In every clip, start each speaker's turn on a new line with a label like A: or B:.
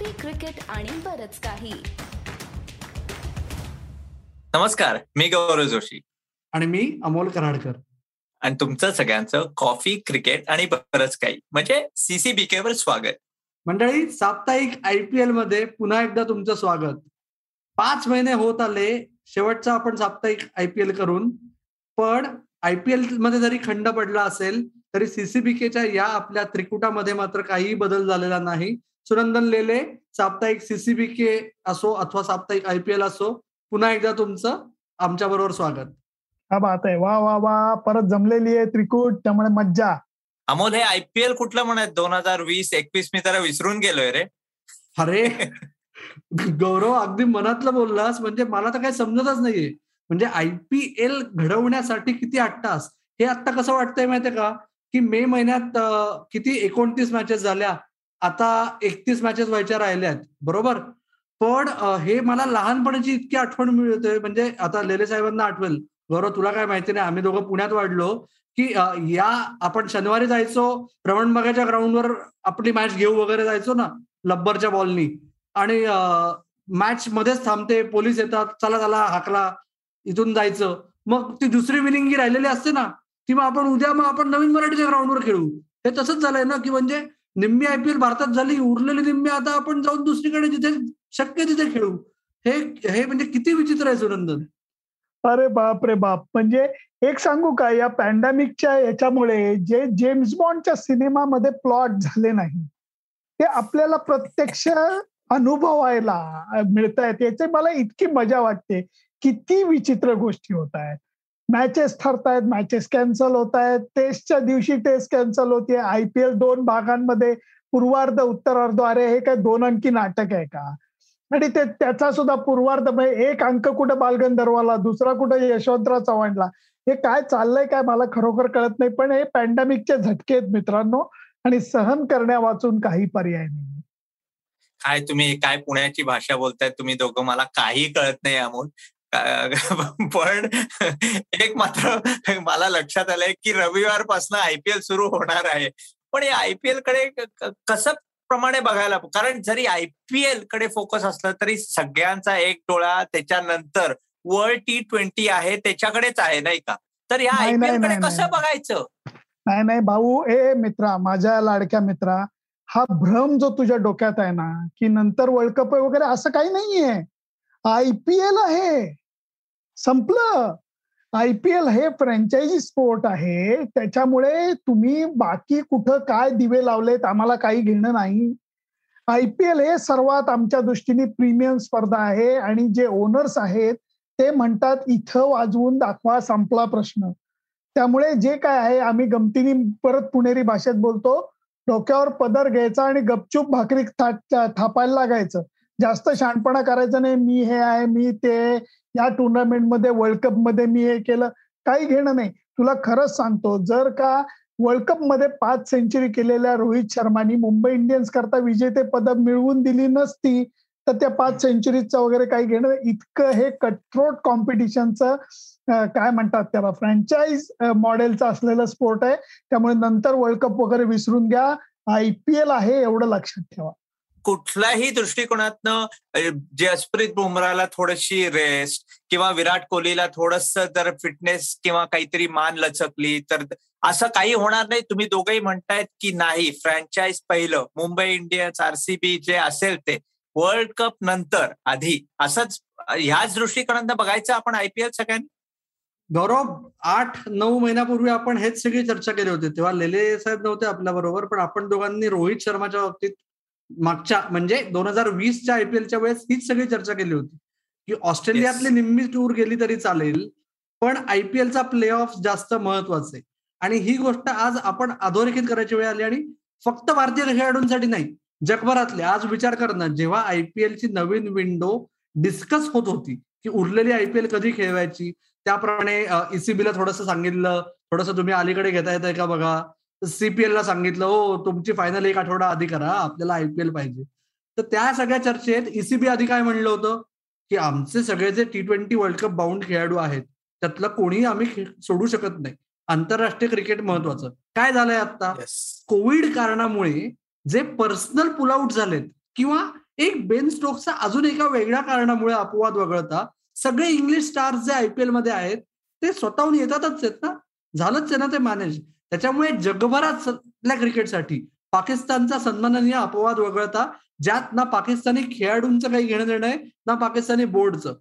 A: Coffee cricket आणि बरच काही.
B: नमस्कार मी गौरव जोशी.
C: आणि मी अमोल कराडकर.
B: आणि तुमचं सगळ्यांचं कॉफी क्रिकेट आणि बरंच काही. म्हणजे सीसीबीके वर स्वागत.
C: मंडळी साप्ताहिक आयपीएलमध्ये पुन्हा एकदा तुमचं स्वागत. पाच महिने होत आले शेवटचा आपण साप्ताहिक आयपीएल करून. पण आयपीएलमध्ये जरी खंड पडला असेल तरी सीसीबीकेच्या या आपल्या त्रिकुटामध्ये मात्र काहीही बदल झालेला नाही. सुनंदन लेले साप्ताहिक सीसीबीके असो अथवा साप्ताहिक आयपीएल असो पुन्हा एकदा तुमचं आमच्या बरोबर स्वागत.
D: हा बात आहे वा वा वा परत जमलेली आहे त्रिकूट त्यामुळे मज्जा.
B: अमोल हे आयपीएल कुठलं म्हणत दोन हजार वीस एकवीस मी जरा विसरून गेलोय रे.
C: अरे गौरव अगदी मनातलं बोललास म्हणजे मला तर काही समजतच नाहीये. म्हणजे आयपीएल घडवण्यासाठी किती आठ तास हे आता कसं वाटतंय माहितीये का? की मे महिन्यात किती एकोणतीस मॅचेस झाल्या? आता एकतीस मॅचेस व्हायच्या राहिल्यात बरोबर? पण हे मला लहानपणाची इतकी आठवण मिळते म्हणजे आता लेले साहेबांना आठवेल. गौरव तुला काय माहिती नाही आम्ही दोघं पुण्यात वाढलो की या आपण शनिवारी जायचो रवणबागाच्या ग्राउंडवर आपली मॅच घेऊ वगैरे जायचो ना लब्बरच्या बॉलनी आणि मॅच मध्येच थांबते पोलीस येतात चला चला हाकला इथून जायचं. मग ती दुसरी विनिंग राहिलेली असते ना ती मग आपण उद्या मग आपण नवीन मराठीच्या ग्राउंडवर खेळू. हे तसंच झालंय ना की म्हणजे निम्मी आयपीएल भारतात झाली उरलेली निम्मी आता आपण जाऊन दुसरीकडे जिथे शक्य तिथे खेळू. हे हे म्हणजे किती विचित्र आहे सुनंदन.
D: अरे बाप रे बाप. म्हणजे एक सांगू का या पॅन्डेमिकच्या याच्यामुळे जे जेम्स बॉन्डच्या सिनेमामध्ये प्लॉट झाले नाही ते आपल्याला प्रत्यक्ष अनुभवायला मिळत आहेत याचे मला इतकी मजा वाटते. किती विचित्र गोष्टी होत आहेत मॅचेस ठरतायत मॅचेस कॅन्सल होत आहेत टेस्टच्या दिवशी टेस्ट कॅन्सल होते आयपीएल दोन भागांमध्ये पूर्वार्ध उत्तरार्ध अरे हे काय दोन अंकी नाटक आहे का? आणि ते त्याचा सुद्धा पूर्वार्ध म्हणजे एक अंक कुठं बालगंधर्वाला दुसरा कुठं यशवंतराव चव्हाणला? हे काय चाललंय काय मला खरोखर कळत नाही पण हे पॅन्डेमिकचे झटके आहेत मित्रांनो आणि सहन करण्या वाचून काही पर्याय नाही
B: काय तुम्ही काय पुण्याची भाषा बोलताय तुम्ही दोघं मला काही कळत नाही अमोल पण एक मात्र मला लक्षात आलंय की रविवारपासून आयपीएल सुरू होणार आहे. पण या आयपीएलकडे कसं प्रमाणे बघायला कारण जरी आयपीएलकडे फोकस असलं तरी सगळ्यांचा एक डोळा त्याच्यानंतर वर्ल्ड टी ट्वेंटी आहे त्याच्याकडेच आहे नाही का? तर या आयपीएलकडे कसं बघायचं?
D: नाही नाही भाऊ ए मित्रा माझ्या लाडक्या मित्रा हा भ्रम जो तुझ्या डोक्यात आहे ना की नंतर वर्ल्ड कप वगैरे असं काही नाहीये. आयपीएल आहे. संपलं. आयपीएल हे फ्रँचायझी स्पोर्ट आहे. त्याच्यामुळे तुम्ही बाकी कुठं काय दिवे लावलेत आम्हाला काही घेणं नाही. आयपीएल हे सर्वात आमच्या दृष्टीने प्रीमियम स्पर्धा आहे आणि जे ओनर्स आहेत ते म्हणतात इथं वाजवून दाखवा संपला प्रश्न. त्यामुळे जे काय आहे आम्ही गमतीने परत पुणेरी भाषेत बोलतो डोक्यावर पदर घ्यायचा आणि गपचूप भाकरी थापायला लागायचं. जास्त शहाणपणा करायचं नाही मी हे आहे मी ते. या टुर्नामेंटमध्ये वर्ल्ड कपमध्ये मी हे केलं. काही घेणं नाही. तुला खरंच सांगतो जर का वर्ल्ड कपमध्ये पाच सेंचुरी केलेल्या रोहित शर्मानी मुंबई इंडियन्स करता विजेते पदक मिळवून दिली नसती तर त्या पाच सेंचुरीजचं वगैरे काही घेणं इतकं हे कटथ्रोट कॉम्पिटिशनचं काय म्हणतात त्याला फ्रँचाईज मॉडेलचं असलेलं स्पोर्ट आहे. त्यामुळे नंतर वर्ल्ड कप वगैरे विसरून घ्या. आयपीएल आहे एवढं लक्षात ठेवा.
B: कुठल्याही दृष्टिकोनातनं जसप्रीत बुमराला थोडीशी रेस्ट किंवा विराट कोहलीला थोडस जर फिटनेस किंवा काहीतरी मान लचकली तर असं काही होणार नाही. तुम्ही दोघंही म्हणतायत की नाही. फ्रँचाईज पहिलं मुंबई इंडियन्स आरसीबी जे असेल ते वर्ल्ड कप नंतर आधी. असंच ह्याच दृष्टिकोनातनं बघायचं आपण आयपीएल सगळ्यांनी?
C: गौरव आठ नऊ महिन्यापूर्वी आपण हेच सगळी चर्चा केली होती. तेव्हा लेले साहेब नव्हते आपल्या बरोबर पण आपण दोघांनी रोहित शर्माच्या बाबतीत मागच्या म्हणजे दोन हजार वीसच्या आयपीएलच्या वेळेस हीच सगळी चर्चा केली होती. की ऑस्ट्रेलियातली निम्मी टूर गेली तरी चालेल पण आयपीएलचा प्ले ऑफ जास्त महत्त्वाचा आहे. आणि ही गोष्ट आज आपण अधोरेखित करायची वेळ आली आणि फक्त भारतीय खेळाडूंसाठी नाही जगभरातले. आज विचार कर ना जेव्हा आयपीएलची नवीन विंडो डिस्कस होत होती की उरलेली आयपीएल कधी खेळवायची त्याप्रमाणे ईसीबीला थोडंसं सांगितलं थोडंसं तुम्ही अलीकडे घेता येत का बघा? सीपीएल ला सांगितलं हो तुमची फायनल एक आठवडा आधी करा आपल्याला आयपीएल पाहिजे. तर त्या सगळ्या चर्चेत ईसीबी आधी काय म्हणलं होतं? की आमचे सगळे जे T twenty world cup bound खेळाडू आहेत त्यातलं कोणीही आम्ही सोडू शकत नाही. आंतरराष्ट्रीय क्रिकेट महत्वाचं. काय झालंय आता कोविड कारणामुळे जे पर्सनल पुल आउट झालेत किंवा एक बेन स्टोक्सचा अजून एका वेगळ्या कारणामुळे अपवाद वगळता सगळे इंग्लिश स्टार्स जे आयपीएलमध्ये आहेत ते स्वतःहून येतातच आहेत ना? झालंच आहे ना ते मॅनेज त्याच्यामुळे जगभरात क्रिकेटसाठी पाकिस्तानचा सन्माननीय अपवाद वगळता ज्यात ना पाकिस्तानी खेळाडूंचं काही घेणं देणं आहे ना पाकिस्तानी बोर्डचं.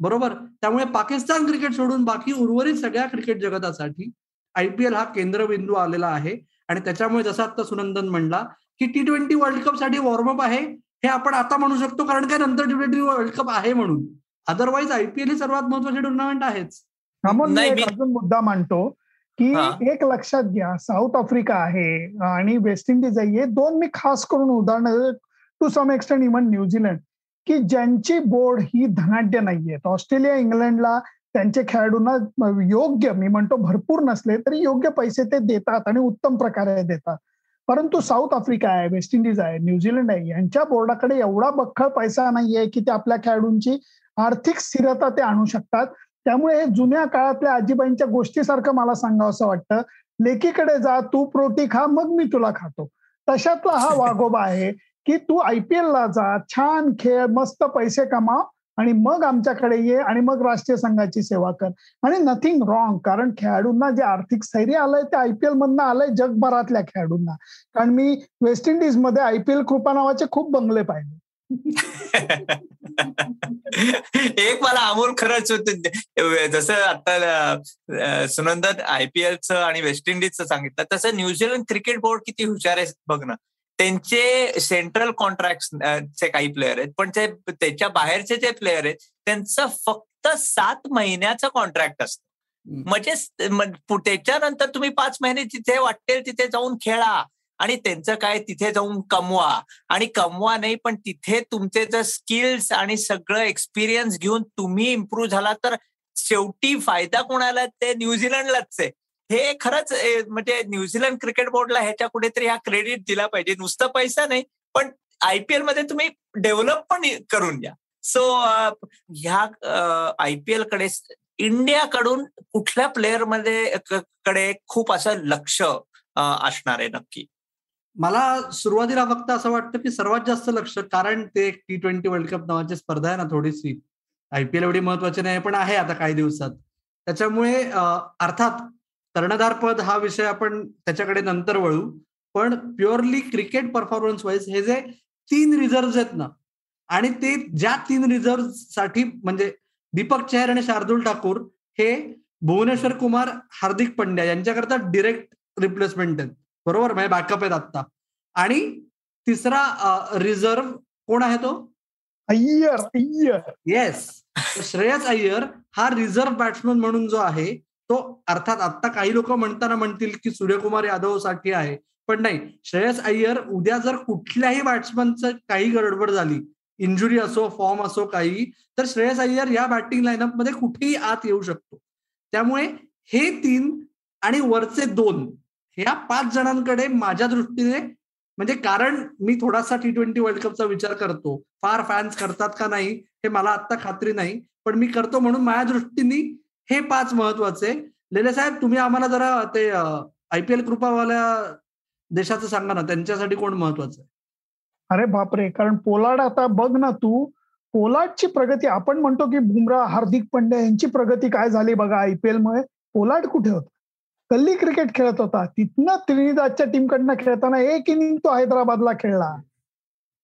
C: बरोबर? त्यामुळे पाकिस्तान क्रिकेट सोडून बाकी उर्वरित सगळ्या क्रिकेट जगतासाठी आयपीएल हा केंद्रबिंदू आलेला आहे. आणि त्याच्यामुळे जसं आता सुनंदन म्हणला की टी ट्वेंटी वर्ल्ड कपसाठी वॉर्मअप आहे हे आपण आता म्हणू शकतो कारण काय नंतर टी ट्वेंटी वर्ल्ड कप आहे म्हणून. अदरवाईज आयपीएल ही सर्वात महत्वाची टुर्नामेंट आहेच.
D: अजून मुद्दा मांडतो. की एक लक्षात घ्या साऊथ आफ्रिका आहे आणि वेस्ट इंडिज आहे हे दोन मी खास करून उदाहरण to some extent even New Zealand की ज्यांची बोर्ड ही धनाढ्य नाहीये. ऑस्ट्रेलिया इंग्लंडला त्यांचे खेळाडूंना योग्य मी म्हणतो भरपूर नसले तरी योग्य पैसे ते देतात आणि उत्तम प्रकारे देतात. परंतु साऊथ आफ्रिका आहे वेस्ट इंडिज आहे न्यूझीलंड आहे यांच्या बोर्डाकडे एवढा बख्खळ पैसा नाहीये की ते आपल्या खेळाडूंची आर्थिक स्थिरता ते आणू शकतात. त्यामुळे हे जुन्या काळातल्या आजीबाईंच्या गोष्टीसारखं मला सांगावं असं वाटतं. लेकीकडे जा तू प्रोटी खा मग मी तुला खातो. तशातला हा वागोबा आहे की तू आयपीएल ला जा छान खेळ मस्त पैसे कमाव आणि मग आमच्याकडे ये आणि मग राष्ट्रीय संघाची सेवा कर. आणि नथिंग रॉंग कारण खेळाडूंना जे आर्थिक स्थैर्य आलंय ते आयपीएल मधनं आलंय जगभरातल्या खेळाडूंना. कारण मी वेस्ट इंडिजमध्ये आयपीएल कृपा नावाचे खूप बंगले पाहिले.
B: एक मला अमोल खरंच जसं आता सुनंदन आयपीएलचं आणि वेस्ट इंडिजचं सांगितलं तसं न्यूझीलंड क्रिकेट बोर्ड किती हुशार आहे बघ ना. त्यांचे सेंट्रल कॉन्ट्रॅक्टचे काही प्लेयर आहेत पण ते त्याच्या बाहेरचे जे प्लेयर आहेत त्यांचं फक्त सात महिन्याचं कॉन्ट्रॅक्ट असतं. म्हणजे त्याच्यानंतर तुम्ही पाच महिने तिथे वाटेल तिथे जाऊन खेळा. आणि त्यांचं काय तिथे जाऊन कमवा. आणि कमवा नाही पण तिथे तुमचे जर स्किल्स आणि सगळं एक्सपिरियन्स घेऊन तुम्ही इम्प्रूव्ह झाला तर शेवटी फायदा कोणाला ते न्यूझीलंडलाच आहे. हे खरंच म्हणजे न्यूझीलंड क्रिकेट बोर्डला ह्याच्या कुठेतरी हा क्रेडिट दिला पाहिजे. नुसतं पैसा नाही पण आयपीएलमध्ये तुम्ही डेव्हलप पण करून द्या सो ह्या आयपीएलकडे इंडियाकडून कुठल्या प्लेअरमध्ये कडे खूप असं लक्ष असणार आहे नक्की.
C: मला सुरुवातीला फक्त असं वाटतं की सर्वात जास्त लक्ष कारण ते टी ट्वेंटी वर्ल्ड कप नावाची स्पर्धा आहे ना थोडीशी. आयपीएल एवढी महत्वाची नाही पण आहे आता काही दिवसात. त्याच्यामुळे अर्थात कर्णधार पद हा विषय आपण त्याच्याकडे नंतर वळू. पण प्युअरली क्रिकेट परफॉर्मन्स वाईज हे जे तीन रिझर्व्ह आहेत ना आणि ते ज्या तीन रिझर्व्हसाठी म्हणजे दीपक चेहर आणि शार्दुल ठाकूर हे भुवनेश्वर कुमार हार्दिक पंड्या यांच्याकरता डिरेक्ट रिप्लेसमेंट आहेत. बरोबर? म्हणजे बॅकअप आहेत आत्ता. आणि तिसरा रिझर्व्ह कोण आहे तो?
D: अय्यर अय्यर.
C: येस श्रेयस अय्यर हा रिझर्व्ह बॅट्समन म्हणून जो आहे तो अर्थात आता काही लोक म्हणताना म्हणतील की सूर्यकुमार यादवसाठी आहे. पण नाही श्रेयस अय्यर उद्या जर कुठल्याही बॅट्समनचं काही गडबड झाली इंजुरी असो फॉर्म असो काही तर श्रेयस अय्यर या बॅटिंग लाईनअपमध्ये कुठेही आत येऊ शकतो. त्यामुळे हे तीन आणि वरचे दोन ह्या पाच जणांकडे माझ्या दृष्टीने म्हणजे कारण मी थोडासा टी ट्वेंटी वर्ल्ड कपचा विचार करतो. फार फॅन्स करतात का नाही हे मला आता खात्री नाही. पण मी करतो म्हणून माझ्या दृष्टीने हे पाच महत्त्वाचे. लेले साहेब तुम्ही आम्हाला जरा ते आयपीएल कृपावाल्या देशाचं सांगा ना त्यांच्यासाठी कोण महत्वाचं आहे?
D: अरे बापरे कारण पोलाड आता बघ ना तू पोलाडची प्रगती आपण म्हणतो की बुमरा हार्दिक पंड्या यांची प्रगती काय झाली बघा आयपीएल मुळे? पोलाड कुठे होता? गल्ली क्रिकेट खेळत होता. तिथनं त्रिनिदादच्या टीमकडनं खेळताना एक इनिंग तो हैदराबादला खेळला.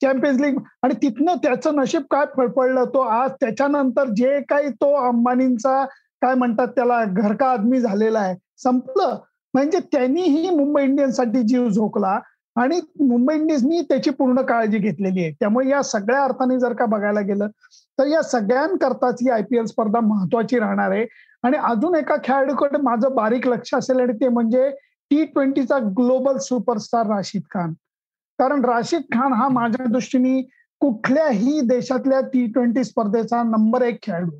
D: चॅम्पियन्स लीग आणि तिथनं त्याचं नशीब काय फळफळलं तो? आज त्याच्यानंतर जे काही तो अंबानींचा काय म्हणतात त्याला घरका आदमी झालेला आहे. संपलं. म्हणजे त्यांनीही मुंबई इंडियन्ससाठी जीव झोकला आणि मुंबई इंडियन्सनी त्याची पूर्ण काळजी घेतलेली आहे. त्यामुळे या सगळ्या अर्थाने जर का बघायला गेलं तर या सगळ्यांकरताच ही आयपीएल स्पर्धा महत्वाची राहणार आहे. आणि अजून एका खेळाडूकडे माझं बारीक लक्ष असेल आणि ते म्हणजे टी ट्वेंटीचा ग्लोबल सुपरस्टार राशीद खान. कारण राशीद खान हा माझ्या दृष्टीने कुठल्याही देशातल्या टी ट्वेंटी स्पर्धेचा नंबर एक खेळाडू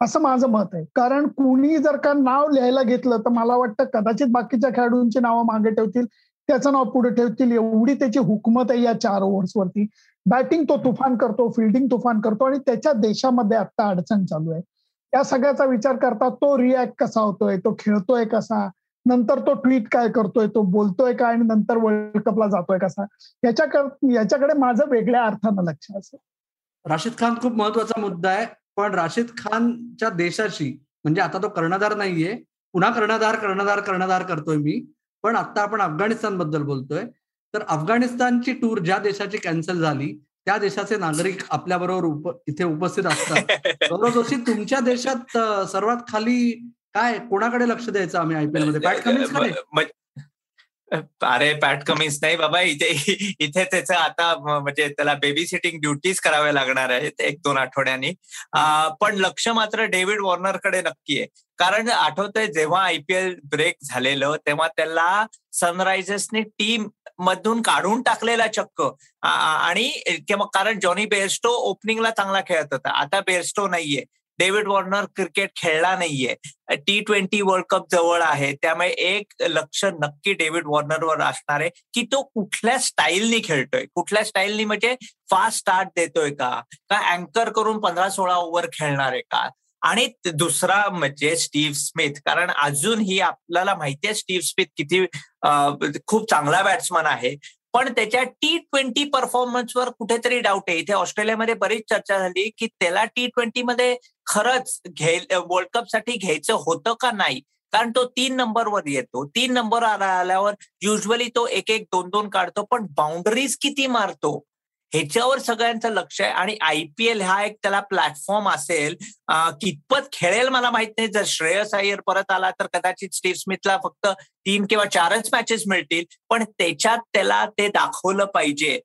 D: असं माझं मत आहे. कारण कुणी जर का नाव लिहायला घेतलं तर मला वाटतं कदाचित बाकीच्या खेळाडूंची नावं मागे ठेवतील त्याचं नाव पुढे ठेवतील एवढी त्याची हुकमत आहे या चार ओव्हर्सवरती बॅटिंग तो तुफान करतो फिल्डिंग तुफान करतो आणि त्याच्या देशामध्ये आता अडचण चालू आहे. या सगळ्याचा विचार करता तो रिॲक्ट कसा होतोय तो खेळतोय कसा? नंतर तो ट्विट काय करतोय तो बोलतोय काय आणि नंतर वर्ल्ड कपला जातोय कसा? याच्याकडे याच्याकडे माझं वेगळ्या अर्थानं लक्ष असेल
C: राशिद खान खूप महत्त्वाचा मुद्दा आहे पण राशिद खानच्या देशाशी म्हणजे आता तो कर्णधार नाहीये पुन्हा कर्णधार कर्णधार कर्णधार करतोय मी पण आता आपण अफगाणिस्तानबद्दल बोलतोय. तर अफगाणिस्तानची टूर ज्या देशाची कॅन्सल झाली त्या देशाचे नागरिक आपल्या बरोबर उप, इथे उपस्थित असतात. गौरव जोशी तुमच्या देशात सर्वात खाली काय कोणाकडे लक्ष द्यायचं आम्ही आयपीएलमध्ये पॅट कमिन्स
B: अरे पॅट कमिन्स नाही बाबा इथे इथे त्याचं आता म्हणजे त्याला बेबी सिटिंग ड्युटीज कराव्या लागणार आहेत एक दोन आठवड्यांनी. पण लक्ष मात्र डेव्हिड वॉर्नरकडे नक्की आहे. कारण आठवतंय जेव्हा आयपीएल ब्रेक झालेलं तेव्हा त्याला सनरायझर्सने टीम मधून काढून टाकलेला चक्क. आणि कारण जॉनी बेअरस्टो ओपनिंगला चांगला खेळत होता. आता बेअरस्टो नाहीये. डेव्हिड वॉर्नर क्रिकेट खेळला नाहीये. टी ट्वेंटी वर्ल्ड कप जवळ आहे. त्यामुळे एक लक्ष नक्की डेव्हिड वॉर्नरवर असणार आहे की तो कुठल्या स्टाईलनी खेळतोय. कुठल्या स्टाईलनी म्हणजे फास्ट स्टार्ट देतोय का? का अँकर करून पंधरा सोळा ओव्हर खेळणार आहे का? आणि दुसरा म्हणजे स्टीव्ह स्मिथ. कारण अजूनही आपल्याला माहिती आहे स्टीव्ह स्मिथ किती खूप चांगला बॅट्समन आहे. पण त्याच्या टी ट्वेंटी परफॉर्मन्सवर कुठेतरी डाऊट आहे. इथे ऑस्ट्रेलियामध्ये बरीच चर्चा झाली की त्याला टी ट्वेंटीमध्ये खरंच घे वर्ल्ड कपसाठी घ्यायचं होतं का नाही? कारण तो तीन नंबरवर येतो. तीन नंबर आल्यावर युजली तो एक एक दोन दोन काढतो. पण बाउंड्रीज किती मारतो? ह्याच्यावर सगळ्यांचं लक्ष आहे. आणि आयपीएल हा एक त्याला प्लॅटफॉर्म असेल कितपत खेळेल मला माहीत नाही. जर श्रेयस अय्यर परत आला तर कदाचित स्टीव्ह स्मिथला फक्त तीन किंवा चारच मॅचेस मिळतील. पण त्याच्यात त्याला ते दाखवलं पाहिजे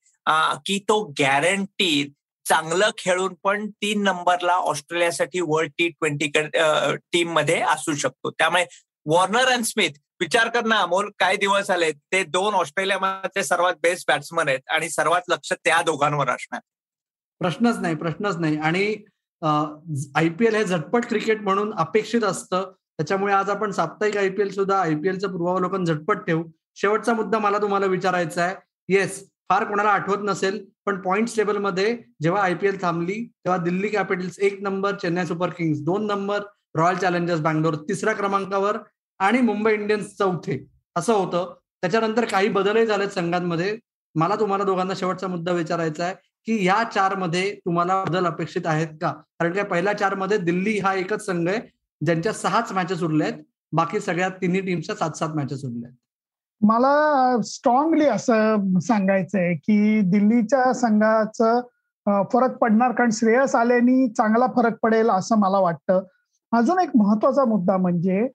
B: की तो गॅरंटी चांगलं खेळून पण तीन नंबरला ऑस्ट्रेलियासाठी वर्ल्ड टी ट्वेंटी टीममध्ये असू शकतो. त्यामुळे वॉर्नर अँड स्मिथ विचार कर ना अमोल काय दिवस आले ते दोन ऑस्ट्रेलियामध्ये सर्वात बेस्ट बॅट्समन आहेत आणि सर्वात लक्ष त्या दोघांवर असणार.
C: प्रश्नच नाही प्रश्नच नाही. आणि आयपीएल हे झटपट क्रिकेट म्हणून अपेक्षित असतं. त्याच्यामुळे आज आपण साप्ताहिक आयपीएल सुद्धा आयपीएलचं पूर्वावलोकन झटपट ठेवू. शेवटचा मुद्दा मला तुम्हाला विचारायचा आहे. येस फार कोणाला आठवत नसेल पण पॉइंट्स टेबलमध्ये जेव्हा आयपीएल थांबली तेव्हा दिल्ली कॅपिटल्स एक नंबर चेन्नई सुपर किंग्स दोन नंबर रॉयल चॅलेंजर्स बँगलोर तिसऱ्या क्रमांकावर आणि मुंबई इंडियन्स चौथे. असं होतं. त्याच्यानंतर काही बदलही झालेत संघांमध्ये. मला तुम्हाला दोघांना शेवटचा मुद्दा विचारायचा आहे की या चारमध्ये तुम्हाला बदल अपेक्षित आहेत का? कारण काय पहिल्या चारमध्ये दिल्ली हा एकच संघ आहे ज्यांच्या सहाच मॅचेस उरल्या आहेत. बाकी सगळ्या तिन्ही टीमच्या सात सात मॅचेस उरल्या आहेत.
D: मला स्ट्रॉंगली असं सांगायचंय की दिल्लीच्या संघाचं फरक पडणार कारण श्रेयस आल्याने चांगला फरक पडेल असं मला वाटतं. अजून एक महत्त्वाचा मुद्दा म्हणजे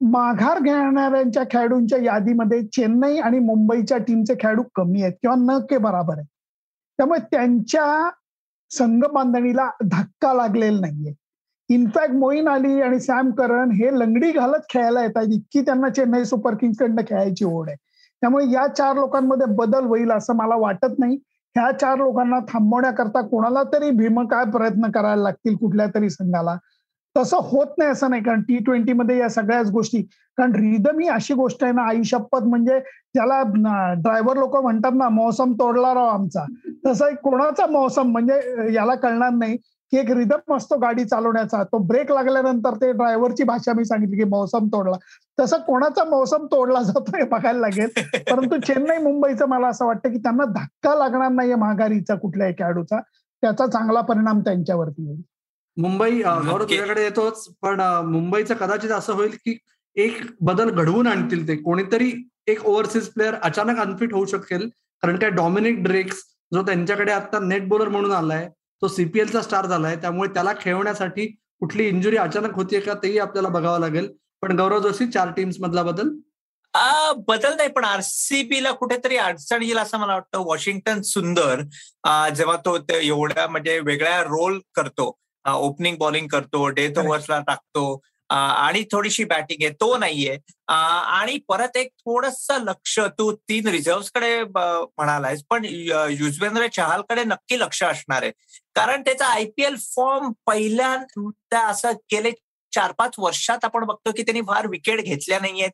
D: माघार घेणाऱ्यांच्या खेळाडूंच्या यादीमध्ये चेन्नई आणि मुंबईच्या टीमचे खेळाडू कमी आहेत किंवा न के बराबर आहेत. त्यामुळे त्यांच्या संघ बांधणीला धक्का लागलेला नाहीये. इनफॅक्ट मोईन अली आणि सॅम करन हे लंगडी घालत खेळायला येतात. इतकी त्यांना चेन्नई सुपर किंग्स कडनं खेळायची ओढ आहे. त्यामुळे या चार लोकांमध्ये बदल होईल असं मला वाटत नाही. ह्या चार लोकांना थांबवण्याकरता कोणाला तरी भीमकाय प्रयत्न करायला लागतील कुठल्या तरी संघाला? तसं होत नाही असं नाही. कारण टी ट्वेंटीमध्ये या सगळ्याच गोष्टी कारण रिदम ही अशी गोष्ट आहे ना आई शपथ म्हणजे त्याला ड्रायव्हर लोक म्हणतात ना मौसम तोडला राव आमचा. तसं कोणाचा मौसम म्हणजे याला कळणार नाही. की एक रिदम असतो गाडी चालवण्याचा. तो ब्रेक लागल्यानंतर ते ड्रायव्हरची भाषा मी सांगितली की मौसम तोडला. तसं कोणाचा मौसम तोडला जातो हे बघायला लागेल. परंतु चेन्नई मुंबईचं मला असं वाटतं की त्यांना धक्का लागणार नाहीये महागारीचा कुठल्याही खेळाडूचा. त्याचा चांगला परिणाम त्यांच्यावरती होईल.
C: मुंबई गौरव तुझ्याकडे येतोच पण मुंबईचं कदाचित असं होईल की एक बदल घडवून आणतील ते. कोणीतरी एक ओव्हरसीज प्लेअर अचानक अनफिट होऊ शकेल कारण काय डॉमिनिक ड्रेक्स जो त्यांच्याकडे आता नेट बॉलर म्हणून आलाय तो सीपीएलचा स्टार झालाय त्यामुळे त्याला खेळवण्यासाठी कुठली इंजुरी अचानक होतीये का तेही आपल्याला बघावं लागेल. पण गौरव जोशी चार टीम्स मधला बदल?
B: बदल नाही पण आरसीबीला कुठेतरी अडचण येईल असं मला वाटतं. वॉशिंग्टन सुंदर जेव्हा तो एवढ्या म्हणजे वेगळ्या रोल करतो. ओपनिंग बॉलिंग करतो डेथ ओव्हर्सला टाकतो आणि थोडीशी बॅटिंग आहे तो नाहीये. आणि परत एक थोडस लक्ष तू तीन रिझर्व्हकडे म्हणालायस पण युजवेंद्र चहालकडे नक्की लक्ष असणार आहे. कारण त्याचा आयपीएल फॉर्म पहिल्यांदा असं गेले चार पाच वर्षात आपण बघतो की त्यांनी फार विकेट घेतल्या नाहीयेत.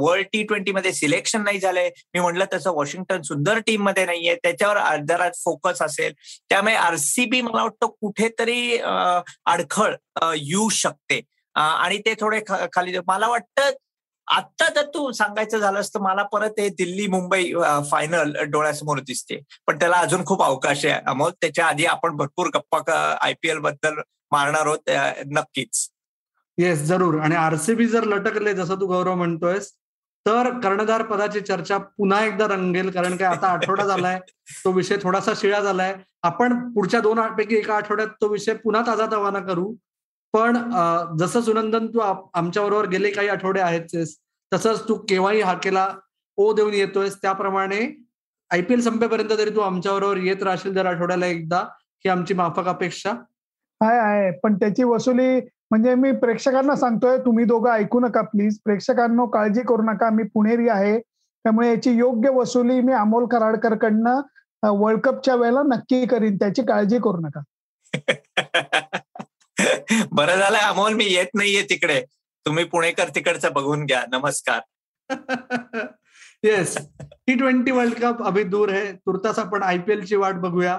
B: वर्ल्ड टी ट्वेंटी मध्ये सिलेक्शन नाही झालंय. मी म्हटलं तसं वॉशिंग्टन सुंदर टीममध्ये नाहीये. त्याच्यावर जरा फोकस असेल. त्यामुळे आरसीबी मला वाटतं कुठेतरी अडखळ येऊ शकते. आणि ते थोडे खाली मला वाटतं आता जर तू सांगायचं झालंस तर मला परत हे दिल्ली मुंबई फायनल डोळ्यासमोर दिसते. पण त्याला अजून खूप अवकाश आहे अमोल. त्याच्या आधी आपण भरपूर गप्पा आयपीएलबद्दल मारणार आहोत नक्कीच.
C: येस जरूर. आणि आरसीबी जर लटकले जसं तू गौरव म्हणतोयस तर कर्णधार पदाची चर्चा पुन्हा एकदा रंगेल कारण की आता आठवडा झालाय तो विषय थोडासा शिळा झालाय. आपण पुढच्या दोन पैकी एका आठवड्यात तो विषय पुन्हा ताजा तवाना करू. पण जसं सुनंदन तू आमच्या बरोबर गेले काही आठवडे आहेतच तसंच तू केव्हाही हाकेला ओ देऊन येतोयस. त्याप्रमाणे आयपीएल संपेपर्यंत तरी तू आमच्याबरोबर येत राहशील दर आठवड्याला एकदा. ही आमची माफक अपेक्षा.
D: आहे आहे. पण त्याची वसुली म्हणजे मी प्रेक्षकांना सांगतोय तुम्ही दोघं ऐकू नका प्लीज प्रेक्षकांना काळजी करू नका. मी पुणेरी आहे. त्यामुळे याची योग्य वसुली मी अमोल कराडकर कडनं वर्ल्ड कपच्या वेळेला नक्की करीन. त्याची काळजी करू नका.
B: बरं झालं अमोल मी येत नाहीये तिकडे. तुम्ही पुणेकर तिकडचं बघून घ्या. नमस्कार.
C: Yes T twenty world cup अभि दूर आहे तुर्तास आपण आयपीएल ची वाट बघूया.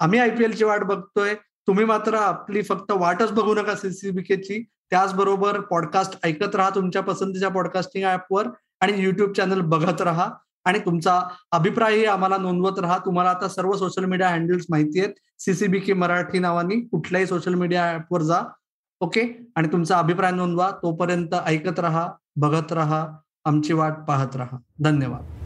C: आम्ही आयपीएल ची वाट बघतोय. तुम्ही मात्र आपली फक्त वाटच बघू नका सीसीबीकेची त्याचबरोबर पॉडकास्ट ऐकत राहा तुमच्या पसंतीच्या पॉडकास्टिंग ऍपवर आणि युट्यूब चॅनल बघत राहा. आणि तुमचा अभिप्रायही आम्हाला नोंदवत राहा. तुम्हाला आता सर्व सोशल मीडिया हँडल्स माहिती आहेत. सीसीबीके मराठी नावानी कुठल्याही सोशल मीडिया ऍपवर जा. ओके आणि तुमचा अभिप्राय नोंदवा. तोपर्यंत ऐकत राहा बघत राहा आमची वाट पाहत राहा. धन्यवाद.